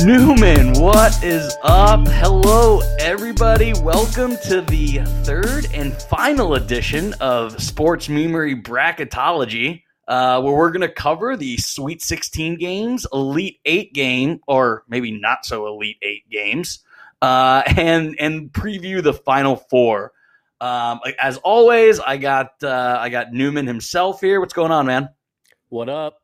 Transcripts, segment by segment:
Newman, what is up? Hello, everybody. Welcome to the third and final edition of Sports Memery Bracketology, uh, where we're going to cover the Sweet 16 games, Elite 8 game, or maybe not so Elite 8 games, uh, and and preview the Final Four. Um, as always, I got uh, I got Newman himself here. What's going on, man? What up?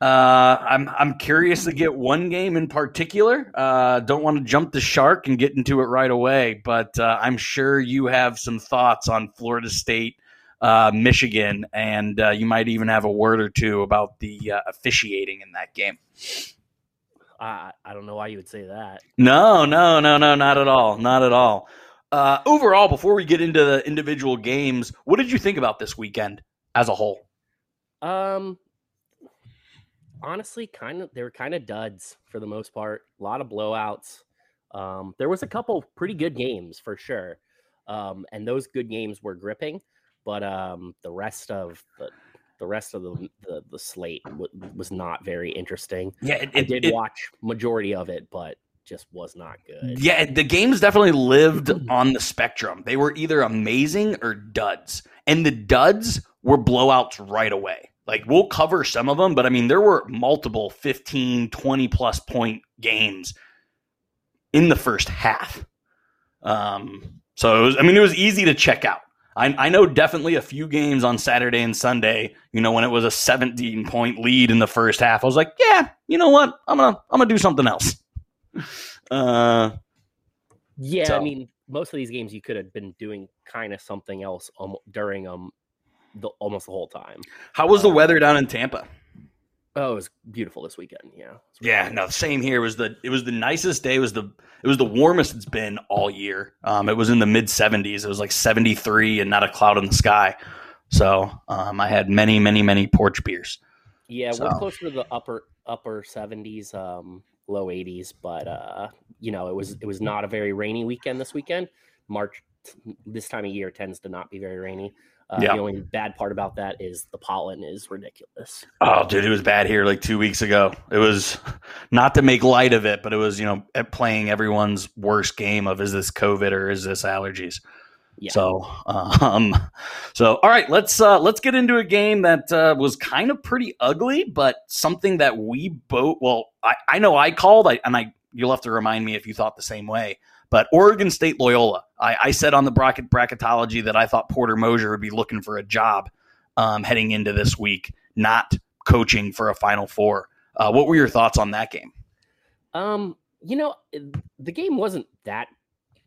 Uh, I'm I'm curious to get one game in particular. Uh, don't want to jump the shark and get into it right away, but uh, I'm sure you have some thoughts on Florida State, uh, Michigan, and uh, you might even have a word or two about the uh, officiating in that game. I I don't know why you would say that. No, no, no, no, not at all, not at all. Uh, overall, before we get into the individual games, what did you think about this weekend as a whole? Um, honestly, kind of they were kind of duds for the most part. A lot of blowouts. Um, there was a couple pretty good games for sure, um, and those good games were gripping. But um, the rest of the the rest of the the, the slate w- was not very interesting. Yeah, it, I did it- watch majority of it, but just was not good. Yeah, the games definitely lived on the spectrum. They were either amazing or duds. And the duds were blowouts right away. Like we'll cover some of them, but I mean there were multiple 15, 20 plus point games in the first half. Um so it was, I mean it was easy to check out. I, I know definitely a few games on Saturday and Sunday, you know, when it was a 17 point lead in the first half. I was like, yeah, you know what? I'm going to I'm going to do something else. Uh Yeah, So- I mean, most of these games you could have been doing kind of something else um, during um the almost the whole time. How was the weather down in Tampa? Oh, it was beautiful this weekend. Yeah. Yeah, no, same here. It was the it was the nicest day. It was the it was the warmest it's been all year. Um, it was in the mid seventies. It was like seventy three and not a cloud in the sky. So um, I had many, many, many porch beers. Yeah, So- we're closer to the upper upper seventies, um, low eighties, but uh, you know, it was it was not a very rainy weekend this weekend. March this time of year tends to not be very rainy. Uh, Yeah. The only bad part about that is the pollen is ridiculous. Oh, dude, it was bad here like two weeks ago. It was not to make light of it, but it was you know playing everyone's worst game of is this COVID or is this allergies. Yeah. So, um, so all right, let's uh, let's get into a game that uh, was kind of pretty ugly, but something that we both. Well, I, I know I called, I, and I you'll have to remind me if you thought the same way. But Oregon State Loyola, I, I said on the bracket bracketology that I thought Porter Moser would be looking for a job um, heading into this week, not coaching for a Final Four. Uh, what were your thoughts on that game? Um, you know, the game wasn't that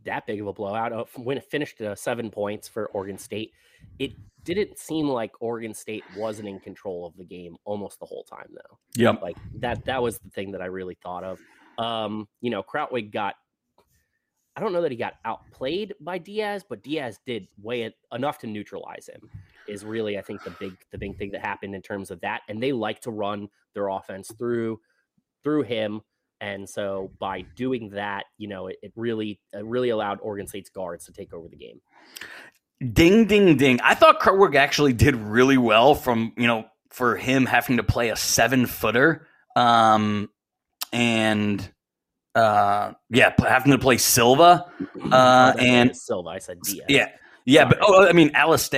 that big of a blowout. Uh, When it finished uh, seven points for Oregon State, it didn't seem like Oregon State wasn't in control of the game almost the whole time, though. Yeah, Like that that was the thing that I really thought of. Um, you know, Krutwig got. I don't know that he got outplayed by Diaz, but Diaz did weigh it enough to neutralize him. Is really, I think, the big the big thing that happened in terms of that. And they like to run their offense through through him. And so by doing that, you know, it, it really it really allowed Oregon State's guards to take over the game. Ding, ding, ding. I thought Krutwig actually did really well from, you know, for him having to play a seven footer. Um, and, uh, yeah, having to play Silva. Uh, Oh, and- Silva, I said Diaz. Yeah. Yeah, but oh, I mean, Alice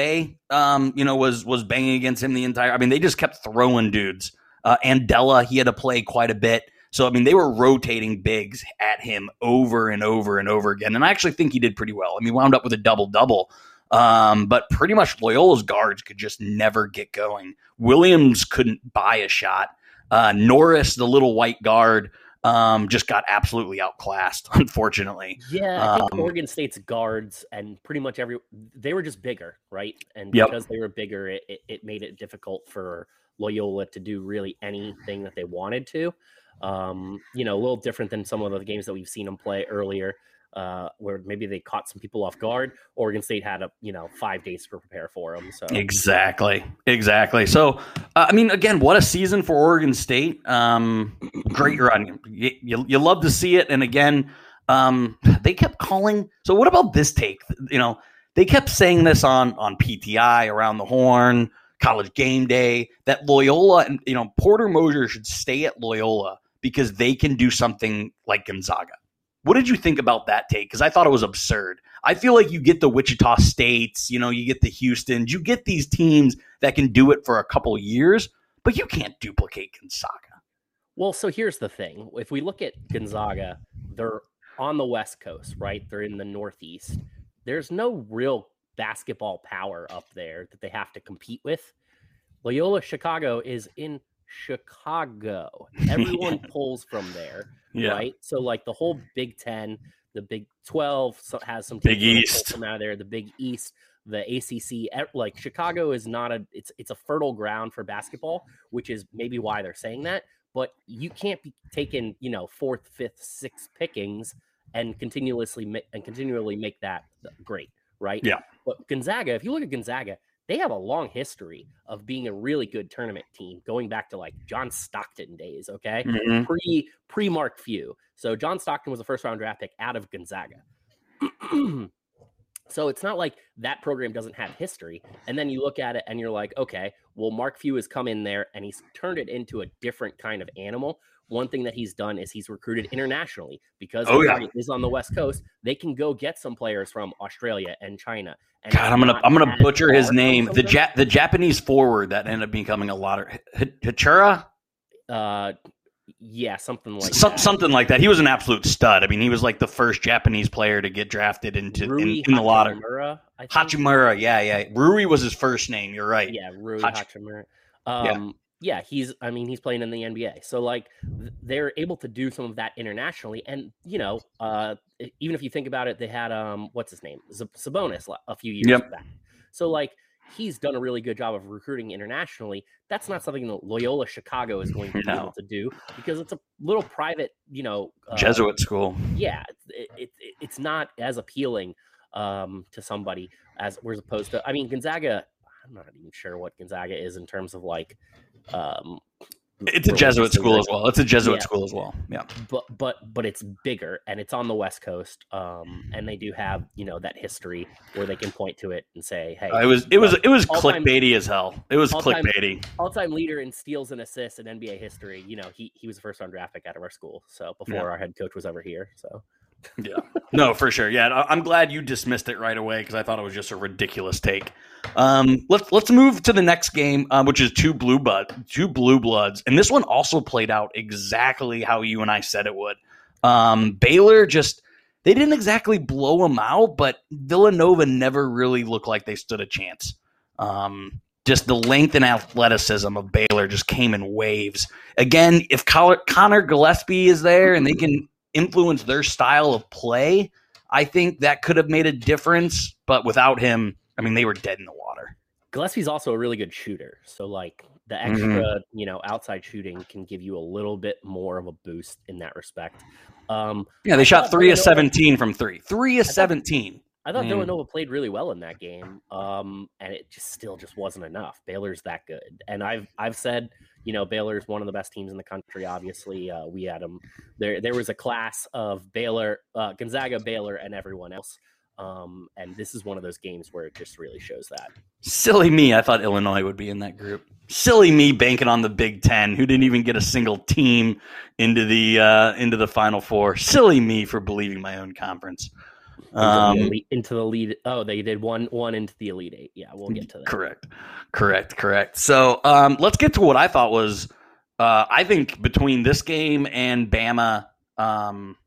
um, you know, was was banging against him the entire. I mean, they just kept throwing dudes. Uh, Andela, he had to play quite a bit. So I mean, they were rotating bigs at him over and over and over again. And I actually think he did pretty well. I mean, wound up with a double double. Um, but pretty much Loyola's guards could just never get going. Williams couldn't buy a shot. Uh, Norris, the little white guard, um, just got absolutely outclassed, unfortunately. Yeah, I think Um, Oregon State's guards and pretty much every they were just bigger, right? And Yep. because they were bigger, it, it, it made it difficult for Loyola to do really anything that they wanted to. Um, you know, a little different than some of the games that we've seen them play earlier, uh, where maybe they caught some people off guard. Oregon State had a you know five days to prepare for them. So Exactly. Exactly. So, uh, I mean, again, what a season for Oregon State. Um, great run. You, you, you love to see it. And again, um, they kept calling. So, what about this take? You know, they kept saying this on on PTI, around the horn, college game day, that Loyola and, you know, Porter Moser should stay at Loyola because they can do something like Gonzaga. What did you think about that take? Because I thought it was absurd. I feel like you get the Wichita States, you know, you get the Houston's, you get these teams that can do it for a couple years, but you can't duplicate Gonzaga. Well, so here's the thing. If we look at Gonzaga, they're on the West Coast, right? They're in the Northeast. There's no real basketball power up there that they have to compete with. Loyola Chicago is in Chicago. Everyone pulls from there, yeah. right? So like the whole Big Ten, the Big Twelve has some Big East from out of there. The Big East, the ACC, like Chicago is not a it's it's a fertile ground for basketball, which is maybe why they're saying that. But you can't be taking you know fourth, fifth, sixth pickings and continuously and continually make that uh, great, right? Yeah. But Gonzaga, if you look at Gonzaga, they have a long history of being a really good tournament team going back to like John Stockton days, okay? Mm-hmm. Pre pre Mark Few. So John Stockton was a first round draft pick out of Gonzaga. so it's not like that program doesn't have history. And then you look at it and you're like, okay, well, Mark Few has come in there and he's turned it into a different kind of animal one thing that he's done is he's recruited internationally because oh, yeah. is on the West Coast. They can go get some players from Australia and China. And God, I'm gonna I'm gonna butcher his name. The ja- the Japanese forward that ended up becoming a lot of Hichura. Uh, yeah, something like that. something like that. He was an absolute stud. I mean, he was like the first Japanese player to get drafted into in, in, the lottery. Hachimura, yeah, yeah. Rui was his first name. You're right. Yeah, Rui Hach- Hachimura. Um, yeah yeah, he's I mean he's playing in the NBA. So like they're able to do some of that internationally and you know, uh even if you think about it they had um what's his name? Sabonis a few years yep. back. So like he's done a really good job of recruiting internationally. That's not something that Loyola Chicago is going to be able to do because it's a little private, you know, uh, Jesuit school. Yeah, it, it, it's not as appealing um, to somebody as whereas opposed to I mean Gonzaga. I'm not even sure what Gonzaga is in terms of like um, it's a Jesuit school as well. It's a Jesuit yeah. school as well. Yeah. But but but it's bigger and it's on the West Coast. Um, and they do have you know that history where they can point to it and say, hey, uh, it was it was it was clickbaity as hell. It was clickbaity. All time leader in steals and assists in NBA history. You know he he was the first round draft pick out of our school. So before yeah. our head coach was ever here. So yeah. No, for sure. Yeah, I'm glad you dismissed it right away because I thought it was just a ridiculous take. Um, let's let's move to the next game, uh, which is two blue blood, two blue bloods, and this one also played out exactly how you and I said it would. Um, Baylor just they didn't exactly blow them out, but Villanova never really looked like they stood a chance. Um, just the length and athleticism of Baylor just came in waves. Again, if Connor Gillespie is there and they can influence their style of play, I think that could have made a difference. But without him, I mean, they were dead in the water. Gillespie's also a really good shooter. So, like, the mm-hmm. extra, mm-hmm. you know, outside shooting can give you a little bit more of a boost in that respect. Um, yeah, they I shot three of 17 from three. Three of 17. I thought mm. Villanova played really well in that game, um, and it just still just wasn't enough. Baylor's that good, and I've I've said you know Baylor's one of the best teams in the country. Obviously, uh, we had them. There there was a class of Baylor, uh, Gonzaga, Baylor, and everyone else. Um, and this is one of those games where it just really shows that. Silly me! I thought Illinois would be in that group. Silly me banking on the Big Ten, who didn't even get a single team into the uh, into the Final Four. Silly me for believing my own conference. Um, into, the elite, into the lead. Oh, they did one one into the elite eight. Yeah, we'll get to that. Correct, correct, correct. So um, let's get to what I thought was. Uh, I think between this game and Bama, um,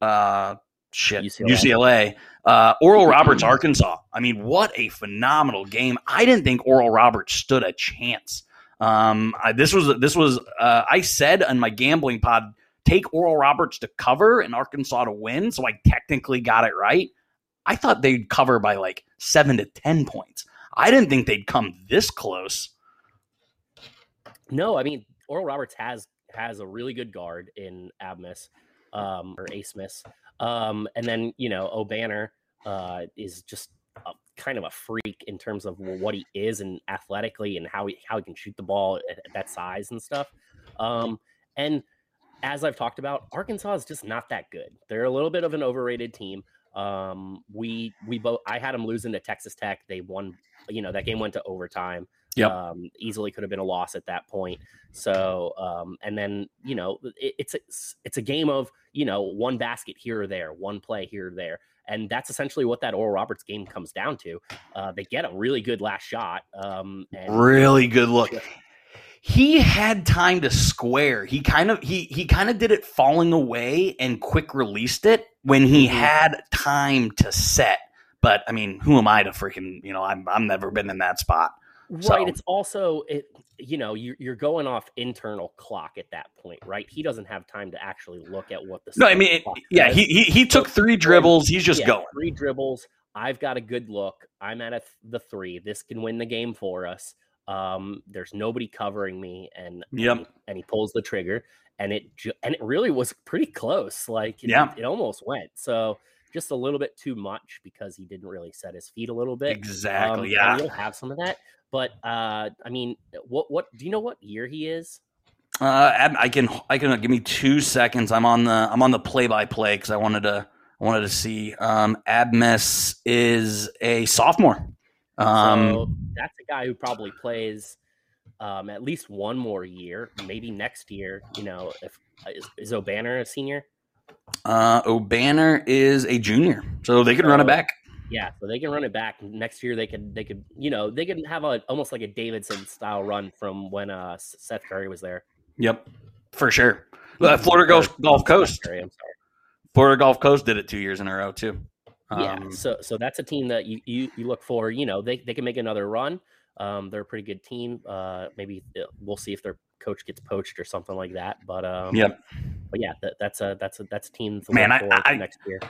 uh, shit, UCLA, UCLA uh, Oral Roberts, Arkansas. I mean, what a phenomenal game! I didn't think Oral Roberts stood a chance. Um, I, this was this was uh, I said on my gambling pod take Oral Roberts to cover and Arkansas to win, so I technically got it right. I thought they'd cover by like seven to ten points. I didn't think they'd come this close. No, I mean Oral Roberts has has a really good guard in Abmas um, or Asmus, um, and then you know Obanor uh, is just a, kind of a freak in terms of what he is and athletically and how he how he can shoot the ball at, at that size and stuff. Um, and as I've talked about, Arkansas is just not that good. They're a little bit of an overrated team. Um, we we both I had them losing to Texas Tech. They won. You know that game went to overtime. Yep. Um, easily could have been a loss at that point. So, um, and then you know it, it's it's it's a game of you know one basket here or there, one play here or there, and that's essentially what that Oral Roberts game comes down to. Uh, they get a really good last shot. Um, and Really good look. He had time to square. He kind of he he kind of did it falling away and quick released it when he Mhm. had time to set. But I mean, who am I to freaking you know? I'm I'm never been in that spot. Right. So- It's also it. You know, you're you're going off internal clock at that point, right? He doesn't have time to actually look at what the. No, I mean, it- yeah, he he, he took three dribbles. He's just Yeah, going. Three dribbles. I've got a good look. I'm at a th- the three. This can win the game for us. Um, there's nobody covering me, and Yep. and he pulls the trigger, and it ju- and it really was pretty close. Like, it, Yeah. it almost went. So just a little bit too much because he didn't really set his feet a little bit. Exactly. Um, yeah. you'll have some of that. But uh, I mean, what what do you know what year he is? Uh, I can I can give me two seconds. I'm on the I'm on the play by play because I wanted to I wanted to see. Um, Abmas is a sophomore. Um, so that's a guy who probably plays um, at least one more year, maybe next year. You know, if uh, is, is Obanor a senior? uh, Obanor is a junior, so they could run it back. Yeah, so they can run it back next year. They could, they could, you know, they could have a almost like a Davidson style run from when uh, Seth Curry was there. Yep, for sure. Uh, Florida Gulf, Gulf Coast. Curry, I'm sorry. Florida Gulf Coast did it two years in a row too. Yeah, Um, so so that's a team that you you, you look for. You know, they they can make another run. Um, they're a pretty good team. Uh, maybe uh, we'll see if their coach gets poached or something like that. But um, Yep. But yeah, that, that's a that's a that's a team to Man, look I- for I- next year.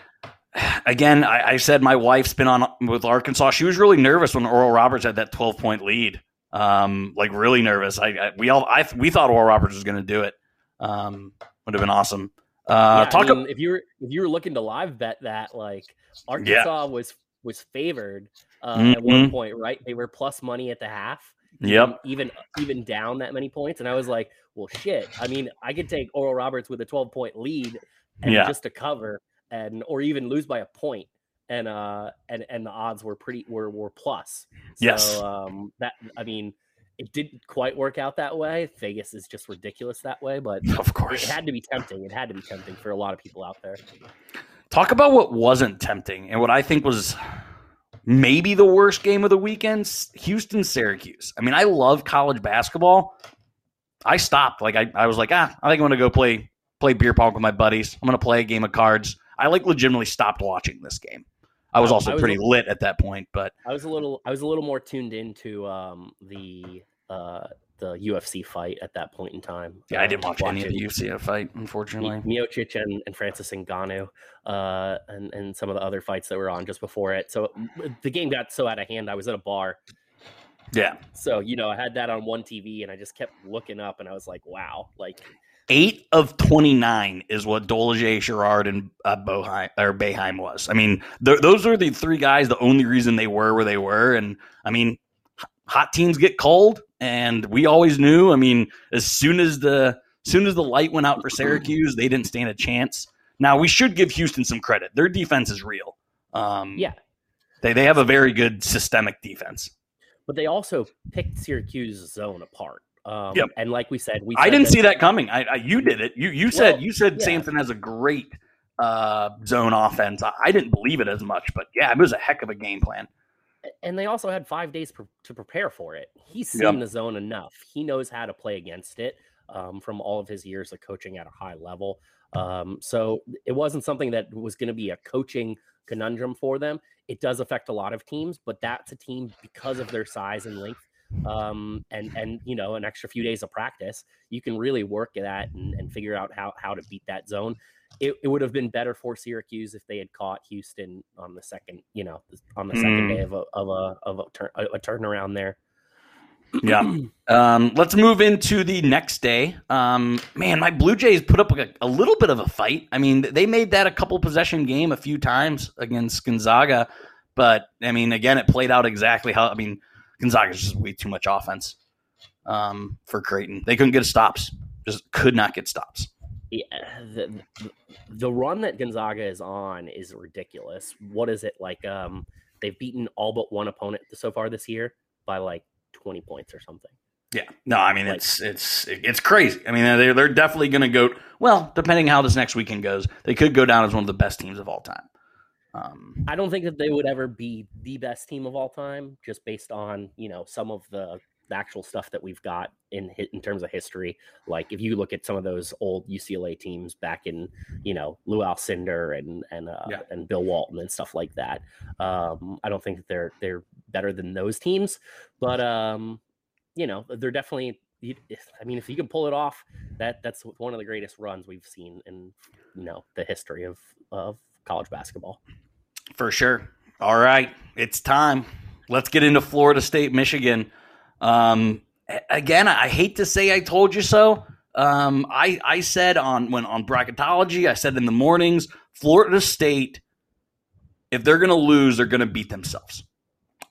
again, I, I said my wife's been on with Arkansas. She was really nervous when Oral Roberts had that 12 point lead. Um, like really nervous. I, I we all I we thought Oral Roberts was going to do it. Um, would have been awesome. Uh, yeah, talk I mean, if you were if you were looking to live bet that, like Arkansas was was favored uh, at one Mhm. point, right? They were plus money at the half. Yep. Even even down that many points, and I was like, well, shit. I mean, I could take Oral Roberts with a twelve point lead, and Yeah. just to cover, and or even lose by a point, and uh, and and the odds were pretty were were plus. So, Yes. Um, that I mean. It didn't quite work out that way. Vegas is just ridiculous that way, but Of course, it had to be tempting. It had to be tempting for a lot of people out there. Talk about what wasn't tempting and what I think was maybe the worst game of the weekend Houston Syracuse. I mean, I love college basketball. I stopped. Like, I, I was like, ah, I think I'm going to go play play beer pong with my buddies. I'm going to play a game of cards. I like legitimately stopped watching this game. I was also I was pretty a- lit at that point, but I was a little, I was a little more tuned into um, the uh, the UFC fight at that point in time. yeah, I didn't Um, watch any of the UFC fight, unfortunately. Miocic and, and Francis Ngannou, uh, and and some of the other fights that were on just before it. So the game got so out of hand. I was at a bar, Yeah. so you know I had that on one TV, and I just kept looking up, and I was like, wow, like Eight of 29 is what Dolezaj, Girard, and uh, Boeheim, or Bayheim was. I mean, th- those are the three guys, the only reason they were where they were. And I mean, h- hot teams get cold, and we always knew. I mean, as soon as the as soon as the light went out for Syracuse, they didn't stand a chance. Now we should give Houston some credit. Their defense is real. Um, yeah. they they have a very good systemic defense. But they also picked Syracuse's zone apart. Um, Yep. And like we said, we I said didn't that- see that coming. I, I you did it. You you said Well, you said yeah. Sampson has a great uh, zone offense. I, I didn't believe it as much, but yeah, it was a heck of a game plan. And they also had five days pre- to prepare for it. He's seen Yep. the zone enough. He knows how to play against it um, from all of his years of coaching at a high level. Um, so it wasn't something that was going to be a coaching conundrum for them. It does affect a lot of teams, but that's a team because of their size and length. Um, and and you know an extra few days of practice, you can really work at that and, and figure out how how to beat that zone. It, it would have been better for Syracuse if they had caught Houston on the second, you know, on the second Mm. day of a of a of a, turn, a, a turnaround there. Yeah. Um, let's move into the next day. Um, man, my Blue Jays put up a, a little bit of a fight. I mean, they made that a couple possession game a few times against Gonzaga, but I mean, again, it played out exactly how. I mean, Gonzaga's just way too much offense um, for Creighton. They couldn't get stops. Just could not get stops. Yeah, the, the run that Gonzaga is on is ridiculous. What is it like? Um, they've beaten all but one opponent so far this year by like 20 points or something. Yeah, no, I mean like, it's it's it's crazy. I mean they're they're definitely going to go well, depending how this next weekend goes. They could go down as one of the best teams of all time. Um, I don't think that they would ever be the best team of all time, just based on you know some of the, the actual stuff that we've got in in terms of history. Like if you look at some of those old UCLA teams back in you know Lou Alcindor and and uh, yeah. and Bill Walton and stuff like that, um, I don't think that they're they're better than those teams, but um, you know, they're definitely. I mean, if you can pull it off, that that's one of the greatest runs we've seen in you know the history of of college basketball. For sure. All right, it's time. Let's get into Florida State, Michigan. Um, again, I hate to say I told you so. Um, I I said on when on bracketology, I said in the mornings, Florida State, if they're going to lose, they're going to beat themselves.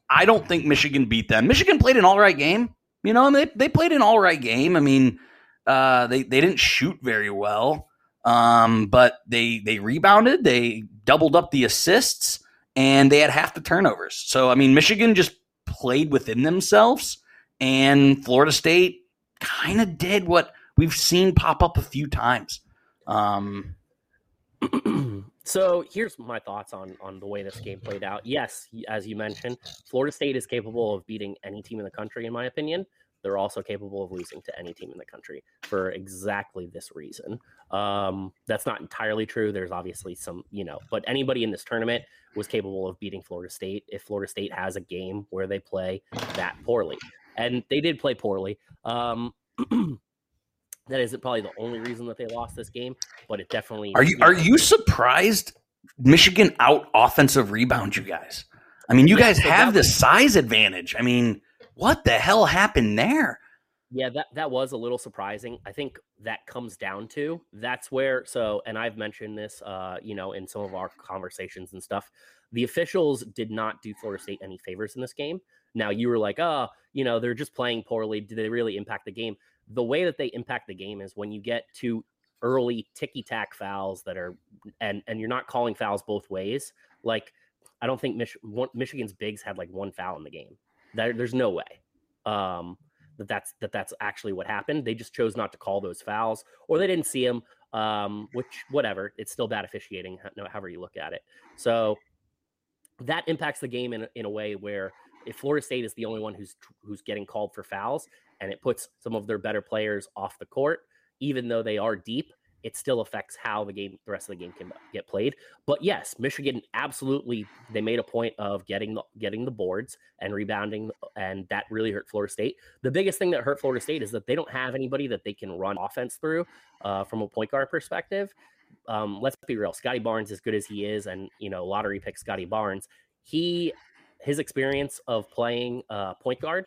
I don't think Michigan beat them. Michigan played an all right game. You know, they they played an all right game. I mean, uh, they they didn't shoot very well, um, but they they rebounded. They doubled up the assists, and they had half the turnovers. So I mean, Michigan just played within themselves, and Florida State kind of did what we've seen pop up a few times. Um, so here's my thoughts on on the way this game played out. Yes, as you mentioned, Florida State is capable of beating any team in the country, in my opinion. They're also capable of losing to any team in the country for exactly this reason. Um, that's not entirely true. There's obviously some, you know, but anybody in this tournament was capable of beating Florida State if Florida State has a game where they play that poorly, and they did play poorly. Um, that isn't probably the only reason that they lost this game, but it definitely. Are you, you know, are you surprised Michigan out offensive rebound you guys? I mean, you yeah, guys so have the size advantage. I mean, what the hell happened there? Yeah, that that was a little surprising. I think that comes down to that's where so and I've mentioned this uh, you know, in some of our conversations and stuff. The officials did not do Florida State any favors in this game. Now you were like, "Oh, you know, they're just playing poorly. Did they really impact the game?" the way that they impact the game is when you get to early ticky tack fouls that are and and you're not calling fouls both ways. Like I don't think Mich- one, Michigan's bigs had like one foul in the game. There, there's no way um, that that's that that's actually what happened. They just chose not to call those fouls, or they didn't see them. Um, which whatever, it's still bad officiating, however you look at it. So that impacts the game in in a way where if Florida State is the only one who's who's getting called for fouls, and it puts some of their better players off the court, even though they are deep, it still affects how the game, the rest of the game can get played. But yes, Michigan absolutely they made a point of getting the getting the boards and rebounding, and that really hurt Florida State. The biggest thing that hurt Florida State is that they don't have anybody that they can run offense through uh, from a point guard perspective. Um, let's be real, Scotty Barnes, as good as he is, and you know, lottery pick Scotty Barnes, he his experience of playing uh, point guard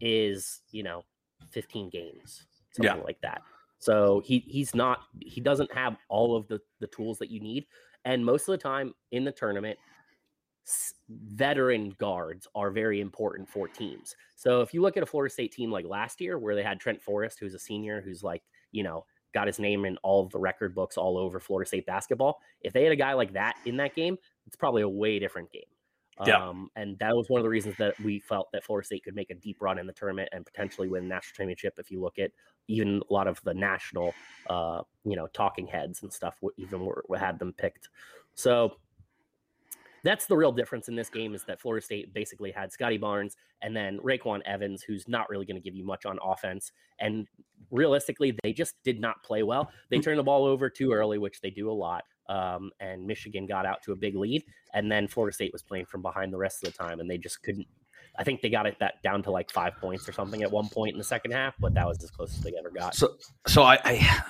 is you know 15 games something yeah. like that. So he he's not he doesn't have all of the the tools that you need. And most of the time in the tournament veteran guards are very important for teams. So if you look at a florida state team like last year where they had trent forrest who's a senior who's like you know got his name in all of the record books all over florida state basketball if they had a guy like that in that game it's probably a way different game yeah. Um, and that was one of the reasons that we felt that Florida State could make a deep run in the tournament and potentially win the national championship. If you look at even a lot of the national, uh, you know, talking heads and stuff, even were, had them picked. So that's the real difference in this game is that Florida State basically had Scotty Barnes and then RayQuan Evans, who's not really going to give you much on offense. And realistically, they just did not play well. They mm. turned the ball over too early, which they do a lot um, and Michigan got out to a big lead, and then Florida State was playing from behind the rest of the time, and they just couldn't. I think they got it that down to like five points or something at one point in the second half, but that was as close as they ever got. So, so I, I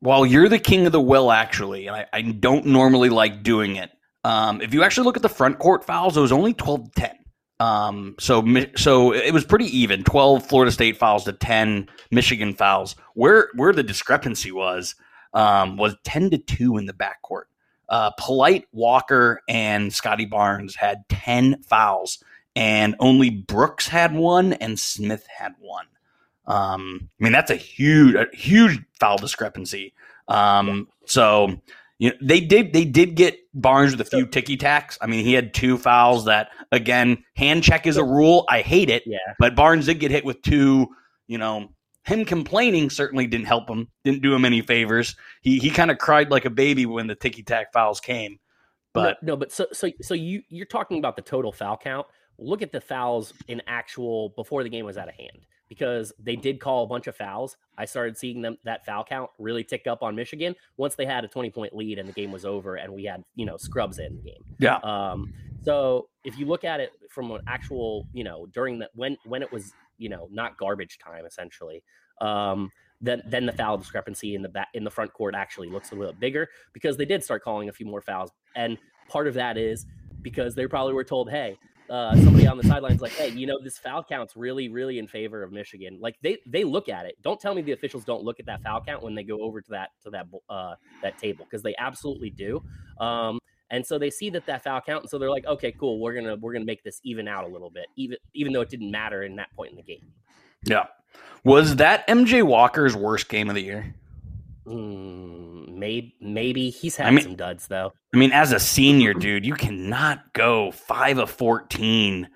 while you're the king of the will, actually, and I, I don't normally like doing it. Um, if you actually look at the front court fouls, it was only 12 to 10. Um, so, so it was pretty even 12 Florida State fouls to 10 Michigan fouls. Where, where the discrepancy was, um, was 10 to 2 in the backcourt. Uh, Polite, Walker, and Scotty Barnes had 10 fouls, and only Brooks had one and Smith had one. Um, I mean, that's a huge, a huge foul discrepancy. Um, so you know, they did they did get Barnes with a few ticky tacks. I mean, he had two fouls that again, hand check is a rule. I hate it. Yeah. But Barnes did get hit with two, you know, him complaining certainly didn't help him, didn't do him any favors. He he kind of cried like a baby when the ticky tack fouls came. But no, no, but so so so you you're talking about the total foul count. Look at the fouls in actual before the game was out of hand because they did call a bunch of fouls. I started seeing them that foul count really tick up on Michigan once they had a 20 point lead and the game was over and we had, you know, scrubs in the game. Yeah. Um, so if you look at it from an actual, you know, during that when when it was, you know, not garbage time essentially, um, then then the foul discrepancy in the back in the front court actually looks a little bit bigger because they did start calling a few more fouls. And part of that is because they probably were told, hey, uh, somebody on the sidelines like, hey, you know, this foul count's really, really in favor of Michigan. Like they they look at it. Don't tell me the officials don't look at that foul count when they go over to that to that uh, that table because they absolutely do. Um, and so they see that that foul count, and so they're like, okay, cool, we're gonna we're gonna make this even out a little bit, even even though it didn't matter in that point in the game. Yeah, was that MJ Walker's worst game of the year? Mm, maybe maybe he's had I mean- some duds though. I mean, as a senior, dude, you cannot go five of fourteen.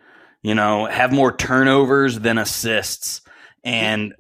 You know, have more turnovers than assists, and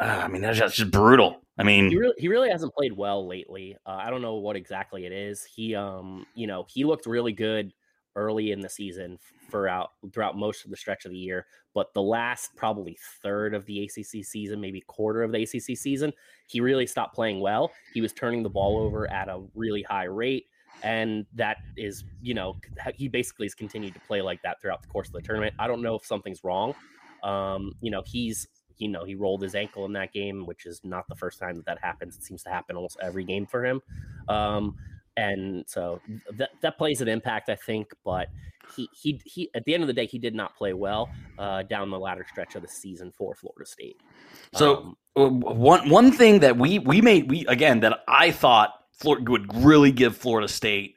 uh, I mean that's just, just brutal. I He mean, really, he really hasn't played well lately. Uh, I don't know what exactly it is. He, um, you know, he looked really good early in the season throughout throughout most of the stretch of the year, but the last probably third of the ACC season, maybe quarter of the ACC season, he really stopped playing well. He was turning the ball over at a really high rate, and that is, you know, he basically has continued to play like that throughout the course of the tournament. I don't know if something's wrong. Um, you know, he's you know he rolled his ankle in that game, which is not the first time that that happens. It seems to happen almost every game for him, um, and so that that plays an impact, I think. But he he he at the end of the day, he did not play well uh, down the latter stretch of the season for Florida State. So- Um, uh, one one thing that we we made we again that I thought Florida would really give Florida State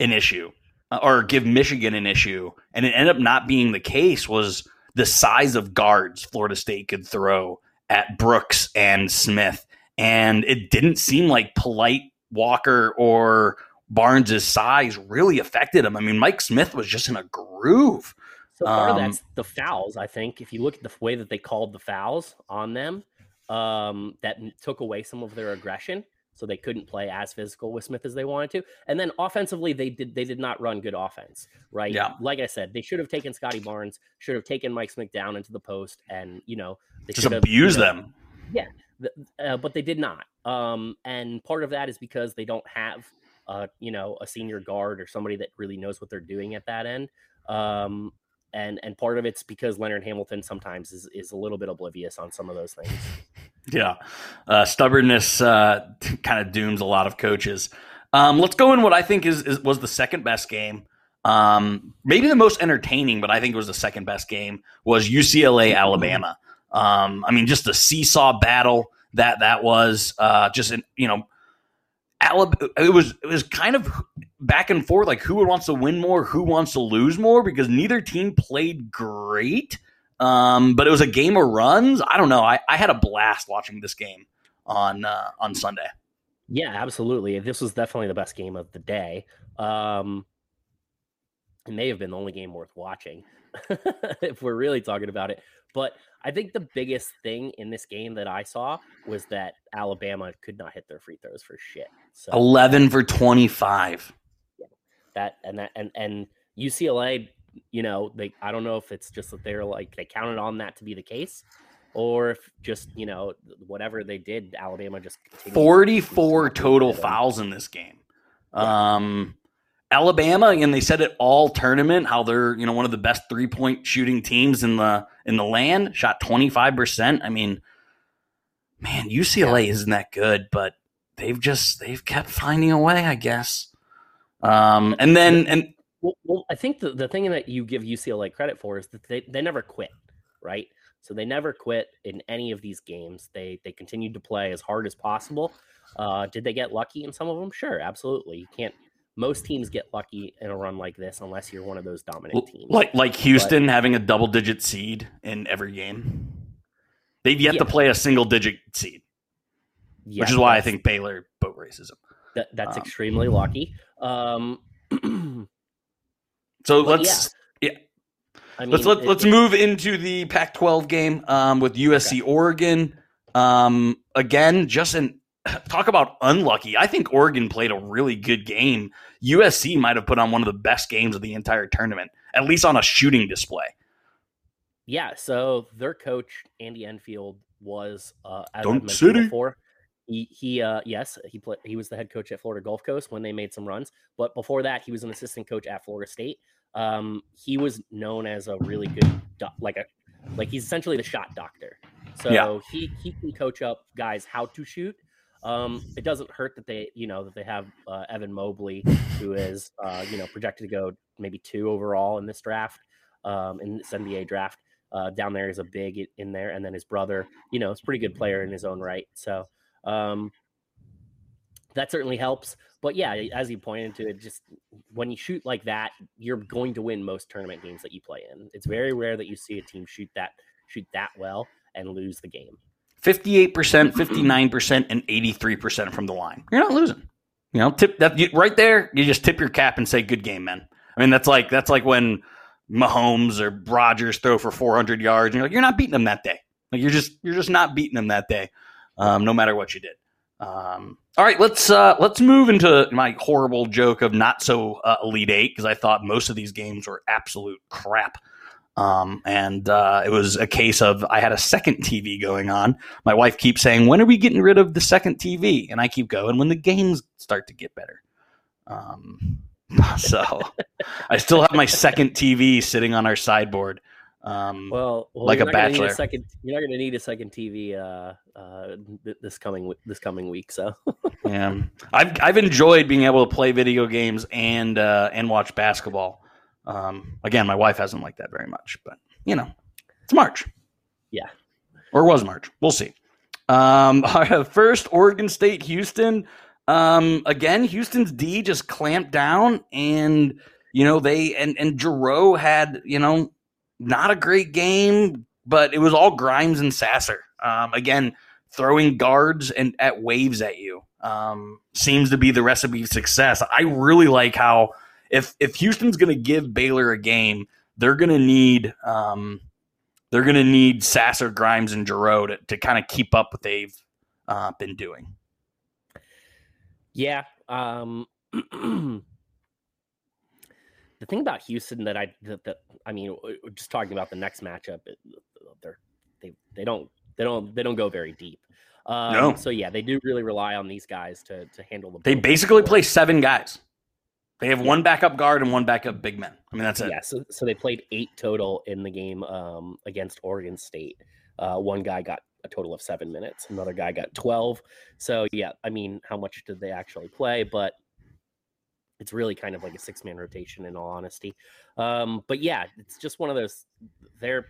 an issue uh, or give Michigan an issue, and it ended up not being the case. Was the size of guards Florida State could throw at Brooks and Smith, and it didn't seem like polite Walker or Barnes's size really affected him. I mean, Mike Smith was just in a groove. So part Um, of that's the fouls. I think if you look at the way that they called the fouls on them, um, that took away some of their aggression, so they couldn't play as physical with Smith as they wanted to. And then offensively, they did they did not run good offense, right? Yeah. Like I said, they should have taken Scotty Barnes, should have taken Mike Smith down into the post, and you know they Just should have, you know, them. th- uh, but they did not. Um, and part of that is because they don't have, uh, you know, a senior guard or somebody that really knows what they're doing at that end. Um, and and part of it's because Leonard Hamilton sometimes is is a little bit oblivious on some of those things. Yeah. Uh, stubbornness uh, kind of dooms a lot of coaches. Um, let's go in what I think is, is was the second best game. Um, maybe the most entertaining, but I think it was the second best game was UCLA Alabama. Um, I mean, just the seesaw battle that that was. Uh, just you know, Alabama. It was it was kind of back and forth, like who wants to win more, who wants to lose more, because neither team played great. Um, but it was a game of runs. I don't know. I, I had a blast watching this game on uh, on Sunday. Yeah, absolutely. This was definitely the best game of the day. Um, it may have been the only game worth watching if we're really talking about it. But I think the biggest thing in this game that I saw was that Alabama could not hit their free throws for shit. So Eleven for twenty five. that and that and and UCLA, you know, they I don't know if it's just that they're like they counted on that to be the case, or if just you know whatever they did, Alabama just continued to- 44 total fouls in this game. Um, Alabama, and they said it all tournament how they're you know one of the best three point shooting teams in the in the land. Shot 25 percent. I mean, man, UCLA isn't that good, but they've just they've kept finding a way, I guess. Um, and then and Well, well, I think the, the thing that you give UCLA credit for is that they, they never quit, right? So they never quit in any of these games. They they continued to play as hard as possible. Uh, did they get lucky in some of them? Sure, absolutely. You can't. Most teams get lucky in a run like this unless you're one of those dominant teams. like like Houston having a double digit seed in every game. They've yet to play a single digit seed. yeah, which is why I think Baylor boat races him. that, that's um, extremely lucky. Um, So let's I mean, let's let, it- let's it- move into the Pac-12 game um, with USC Oregon. Um, again, just an talk about unlucky. I think Oregon played a really good game. USC might have put on one of the best games of the entire tournament, at least on a shooting display. Yeah, so their coach Andy Enfield was uh, as Dunk mentioned City. before. He he uh yes he played he was the head coach at Florida Gulf Coast when they made some runs, but before that he was an assistant coach at Florida State. Um, he was known as a really good doc- like a like he's essentially the shot doctor. So Yeah. he he can coach up guys how to shoot. Um, it doesn't hurt that they you know that they have uh, Evan Mobley who is uh, you know projected to go maybe two overall in this draft um, in this NBA draft uh, down there is a big in there, and then his brother, you know, is a pretty good player in his own right. So um, that certainly helps. But yeah, as you pointed to, it just when you shoot like that, you're going to win most tournament games that you play in. It's very rare that you see a team shoot that shoot that well and lose the game. 58%, 59%, and 83% from the line. You're not losing. You know, tip that you, right there, you just tip your cap and say good game, man. I mean, that's like that's like when Mahomes or Rodgers throw for 400 yards and you're like you're not beating them that day. Like you're just you're just not beating them that day. Um, no matter what you did. Um, all right, let's uh, let's move into my horrible joke of not so uh, elite eight because I thought most of these games were absolute crap. Um, and uh, it was a case of I had a second TV going on. My wife keeps saying, "When are we getting rid of the second TV?" And I keep going, "When the games start to get better." Um, so I still have my second TV sitting on our sideboard. Um, Well, well Like a not gonna need bachelor. second, you're not going to need a second TV uh, uh, th- this coming w- this coming week. So Yeah, I've I've enjoyed being able to play video games and uh, and watch basketball. Um, again, my wife hasn't liked that very much, but you know, it's March. Yeah. or was March. We'll see. Um, first Oregon State, Houston. Um, again, Houston's D just clamped down, and you know they and and Jarreau had you know not a great game, but it was all Grimes and Sasser. Um, again, throwing guards and at waves at you um, seems to be the recipe of success. I really like how if if Houston's going to give Baylor a game, they're going to need um, they're going to need Sasser, Grimes, and Jarreau to, to kind of keep up what they've uh, been doing. Yeah. Um, the thing about Houston that I that, that I mean, just talking about the next matchup, they're they they don't they don't they don't go very deep. Um, No. So yeah, they do really rely on these guys to to handle the. They basically play seven guys. They have Yeah. one backup guard and one backup big man. I mean, that's it. Yeah, so so they played eight total in the game um, against Oregon State. Uh, one guy got a total of seven minutes. Another guy got twelve. So yeah, I mean, how much did they actually play? But it's really kind of like a six man rotation, in all honesty. Um, but yeah, it's just one of those. They're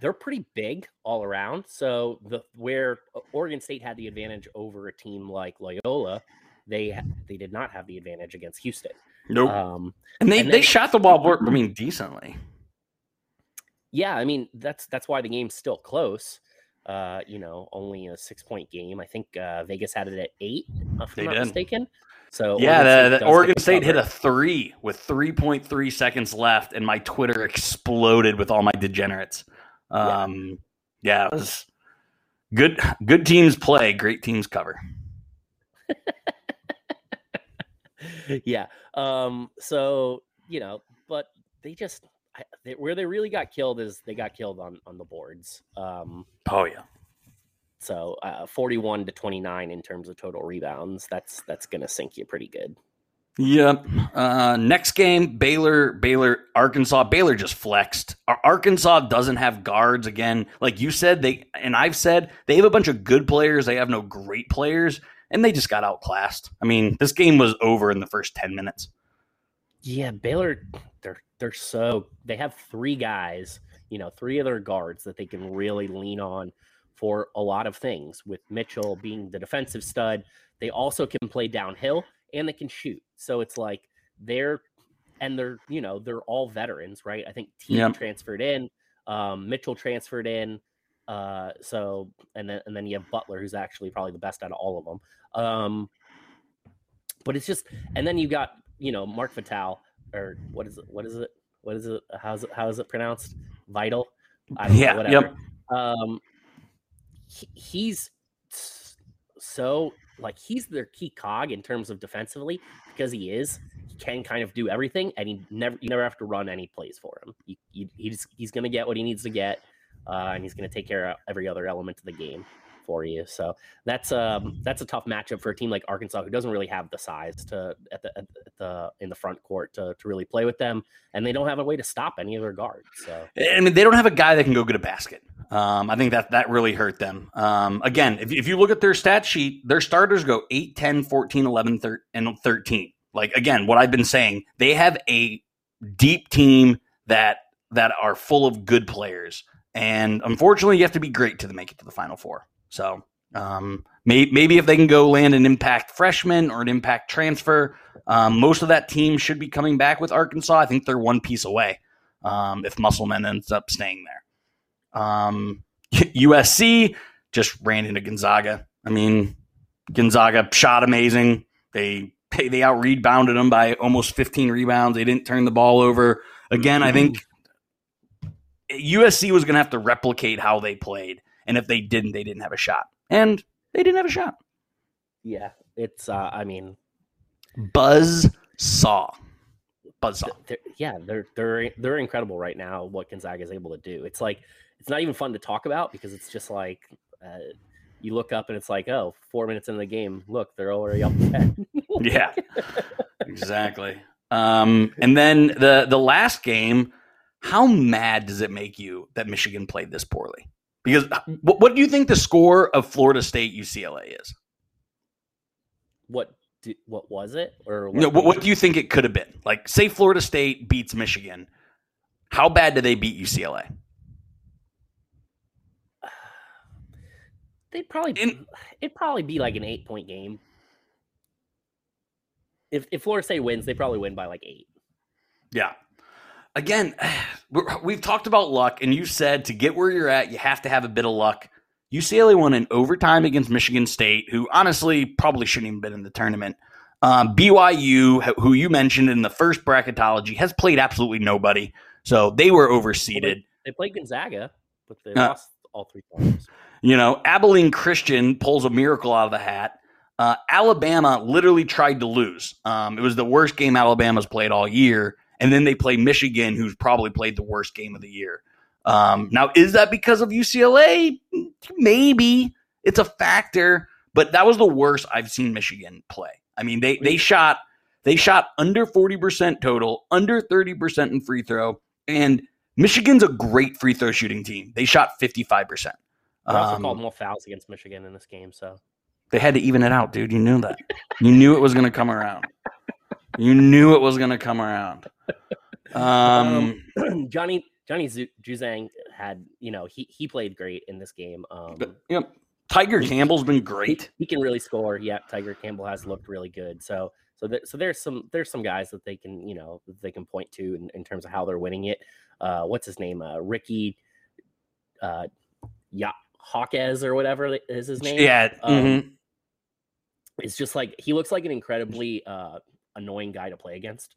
they're pretty big all around. So the where Oregon State had the advantage over a team like Loyola, they they did not have the advantage against Houston. Nope. Um, and they, and they then- shot the ball, I mean, decently. Yeah, I mean that's that's why the game's still close. Uh, you know, only a six point game. I think uh, Vegas had it at eight, if They I'm not did. mistaken. So Yeah, the, the Oregon State hit a three with 3.3 seconds left, and my Twitter exploded with all my degenerates. Yeah. Um, yeah, it was good. Good teams play, great teams cover. yeah. Um. So you know, but they just I- they, where they really got killed is they got killed on on the boards. Um. Oh yeah. So uh, forty one to twenty nine in terms of total rebounds. That's that's gonna sink you pretty good. Yep. Uh, next game, Baylor, Baylor, Arkansas. Baylor just flexed. Ar- Arkansas doesn't have guards again. Like you said, they and I've said they have a bunch of good players. They have no great players, and they just got outclassed. I mean, this game was over in the first ten minutes. Yeah, Baylor, they're they're so they have three guys, you know, three other guards that they can really lean on for a lot of things. With Mitchell being the defensive stud, they also can play downhill and they can shoot. So it's like they're and they're you know they're all veterans, right? I think Teague Yep. transferred in, um, Mitchell transferred in. Uh, so and then and then you have Butler, who's actually probably the best out of all of them. Um, but it's just and then you got you know Mark Vital or what is it? What is it? What is it? How's it? How is it pronounced? Vital. I don't yeah. Know, whatever. Yep. Um, he, he's so like he's their key cog in terms of defensively because he is he can kind of do everything and he never you never have to run any plays for him. You, you, he's he's gonna get what he needs to get, uh, and he's gonna take care of every other element of the game for you. So that's um that's a tough matchup for a team like Arkansas who doesn't really have the size to at the, at the in the front court to, to really play with them, and they don't have a way to stop any of their guards. So I mean, they don't have a guy that can go get a basket. Um, I think that that really hurt them. Um, again, if, if you look at their stat sheet, their starters go 8, 10, 14, 11, 13, and 13. Like again, what I've been saying, they have a deep team that that are full of good players. And unfortunately, you have to be great to make it to the Final Four. So um, may, maybe if they can go land an impact freshman or an impact transfer, um, most of that team should be coming back with Arkansas. I think they're one piece away um, if Musselman ends up staying there. Um, USC just ran into Gonzaga. I mean, Gonzaga shot amazing. They they out rebounded them by almost 15 rebounds. They didn't turn the ball over. Again, I think USC was going to have to replicate how they played. And if they didn't, they didn't have a shot. And they didn't have a shot. Yeah. It's, uh, I mean, Buzz Saw. Buzz Saw. They're, yeah, they're they're they're incredible right now. What Gonzaga is able to do. It's like it's not even fun to talk about because it's just like uh, you look up and it's like, oh, four minutes into the game, look, they're already up ten. yeah, exactly. Um, and then the the last game, how mad does it make you that Michigan played this poorly? Because uh, what, what do you think the score of Florida State UCLA is? What do, what was it? Or what, no, what, what do you think it could have been? Like, say Florida State beats Michigan. How bad do they beat UCLA? They'd probably In, it'd probably be like an eight point game. If if Florida State wins, they probably win by like eight. Yeah, again, we've talked about luck, and you said to get where you're at, you have to have a bit of luck. UCLA won in overtime against Michigan State, who honestly probably shouldn't even been in the tournament. Um, BYU, who you mentioned in the first bracketology, has played absolutely nobody, so they were overseeded. Well, they, they, played Gonzaga, but they uh, lost all three times. You know, Abilene Christian pulls a miracle out of the hat. Uh, Alabama literally tried to lose. Um, it was the worst game Alabama's played all year and then they play Michigan, who's probably played the worst game of the year. Um, now, is that because of UCLA? Maybe it's a factor, but that was the worst I've seen Michigan play. I mean, they they shot they shot under forty percent total, under thirty percent in free throw, and Michigan's a great free throw shooting team. They shot fifty five percent. Also um, called more fouls against Michigan in this game, so they had to even it out, dude. You knew that. you knew it was going to come around. You knew it was going to come around. Um, um Johnny Johnny Juzang had you know he he played great in this game. Um, but, yep. Tiger Campbell's been great. He, he, can really score. Yeah, Tiger Campbell has looked really good. So so there, so there's some there's some guys that they can you know they can point to in, in terms of how they're winning it. Uh, what's his name? Uh, Ricky. Uh, yeah, Hawkes or whatever is his name. Yeah. Um, mm-hmm. It's just like he looks like an incredibly uh, annoying guy to play against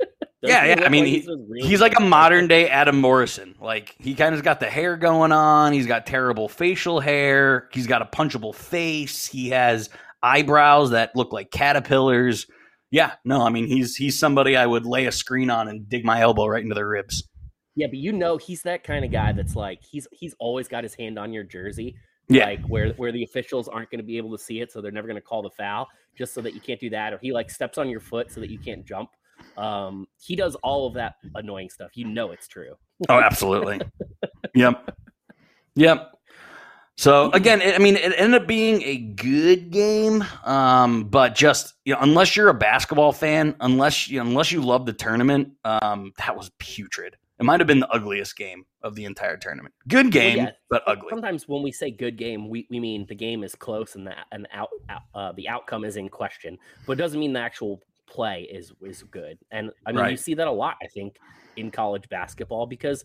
yeah, yeah. I mean, like he, he's, he's like a modern day Adam Morrison. Like he kind of got the hair going on. He's got terrible facial hair. He's got a punchable face. He has eyebrows that look like caterpillars. Yeah, no, I mean he's he's somebody I would lay a screen on and dig my elbow right into their ribs. Yeah, but you know he's that kind of guy that's like he's he's always got his hand on your jersey. Yeah. Like where where the officials aren't going to be able to see it, so they're never going to call the foul, just so that you can't do that. Or he like steps on your foot so that you can't jump. Um, he does all of that annoying stuff. You know it's true. oh, absolutely. yep. Yep. So again, it, I mean, it ended up being a good game, um, but just you know, unless you're a basketball fan, unless you unless you love the tournament, um, that was putrid. It might have been the ugliest game of the entire tournament. Good game, well, yeah. but ugly. Sometimes when we say good game, we, we mean the game is close and the and out, out uh, the outcome is in question, but it doesn't mean the actual play is is good. And I mean, right. you see that a lot, I think, in college basketball because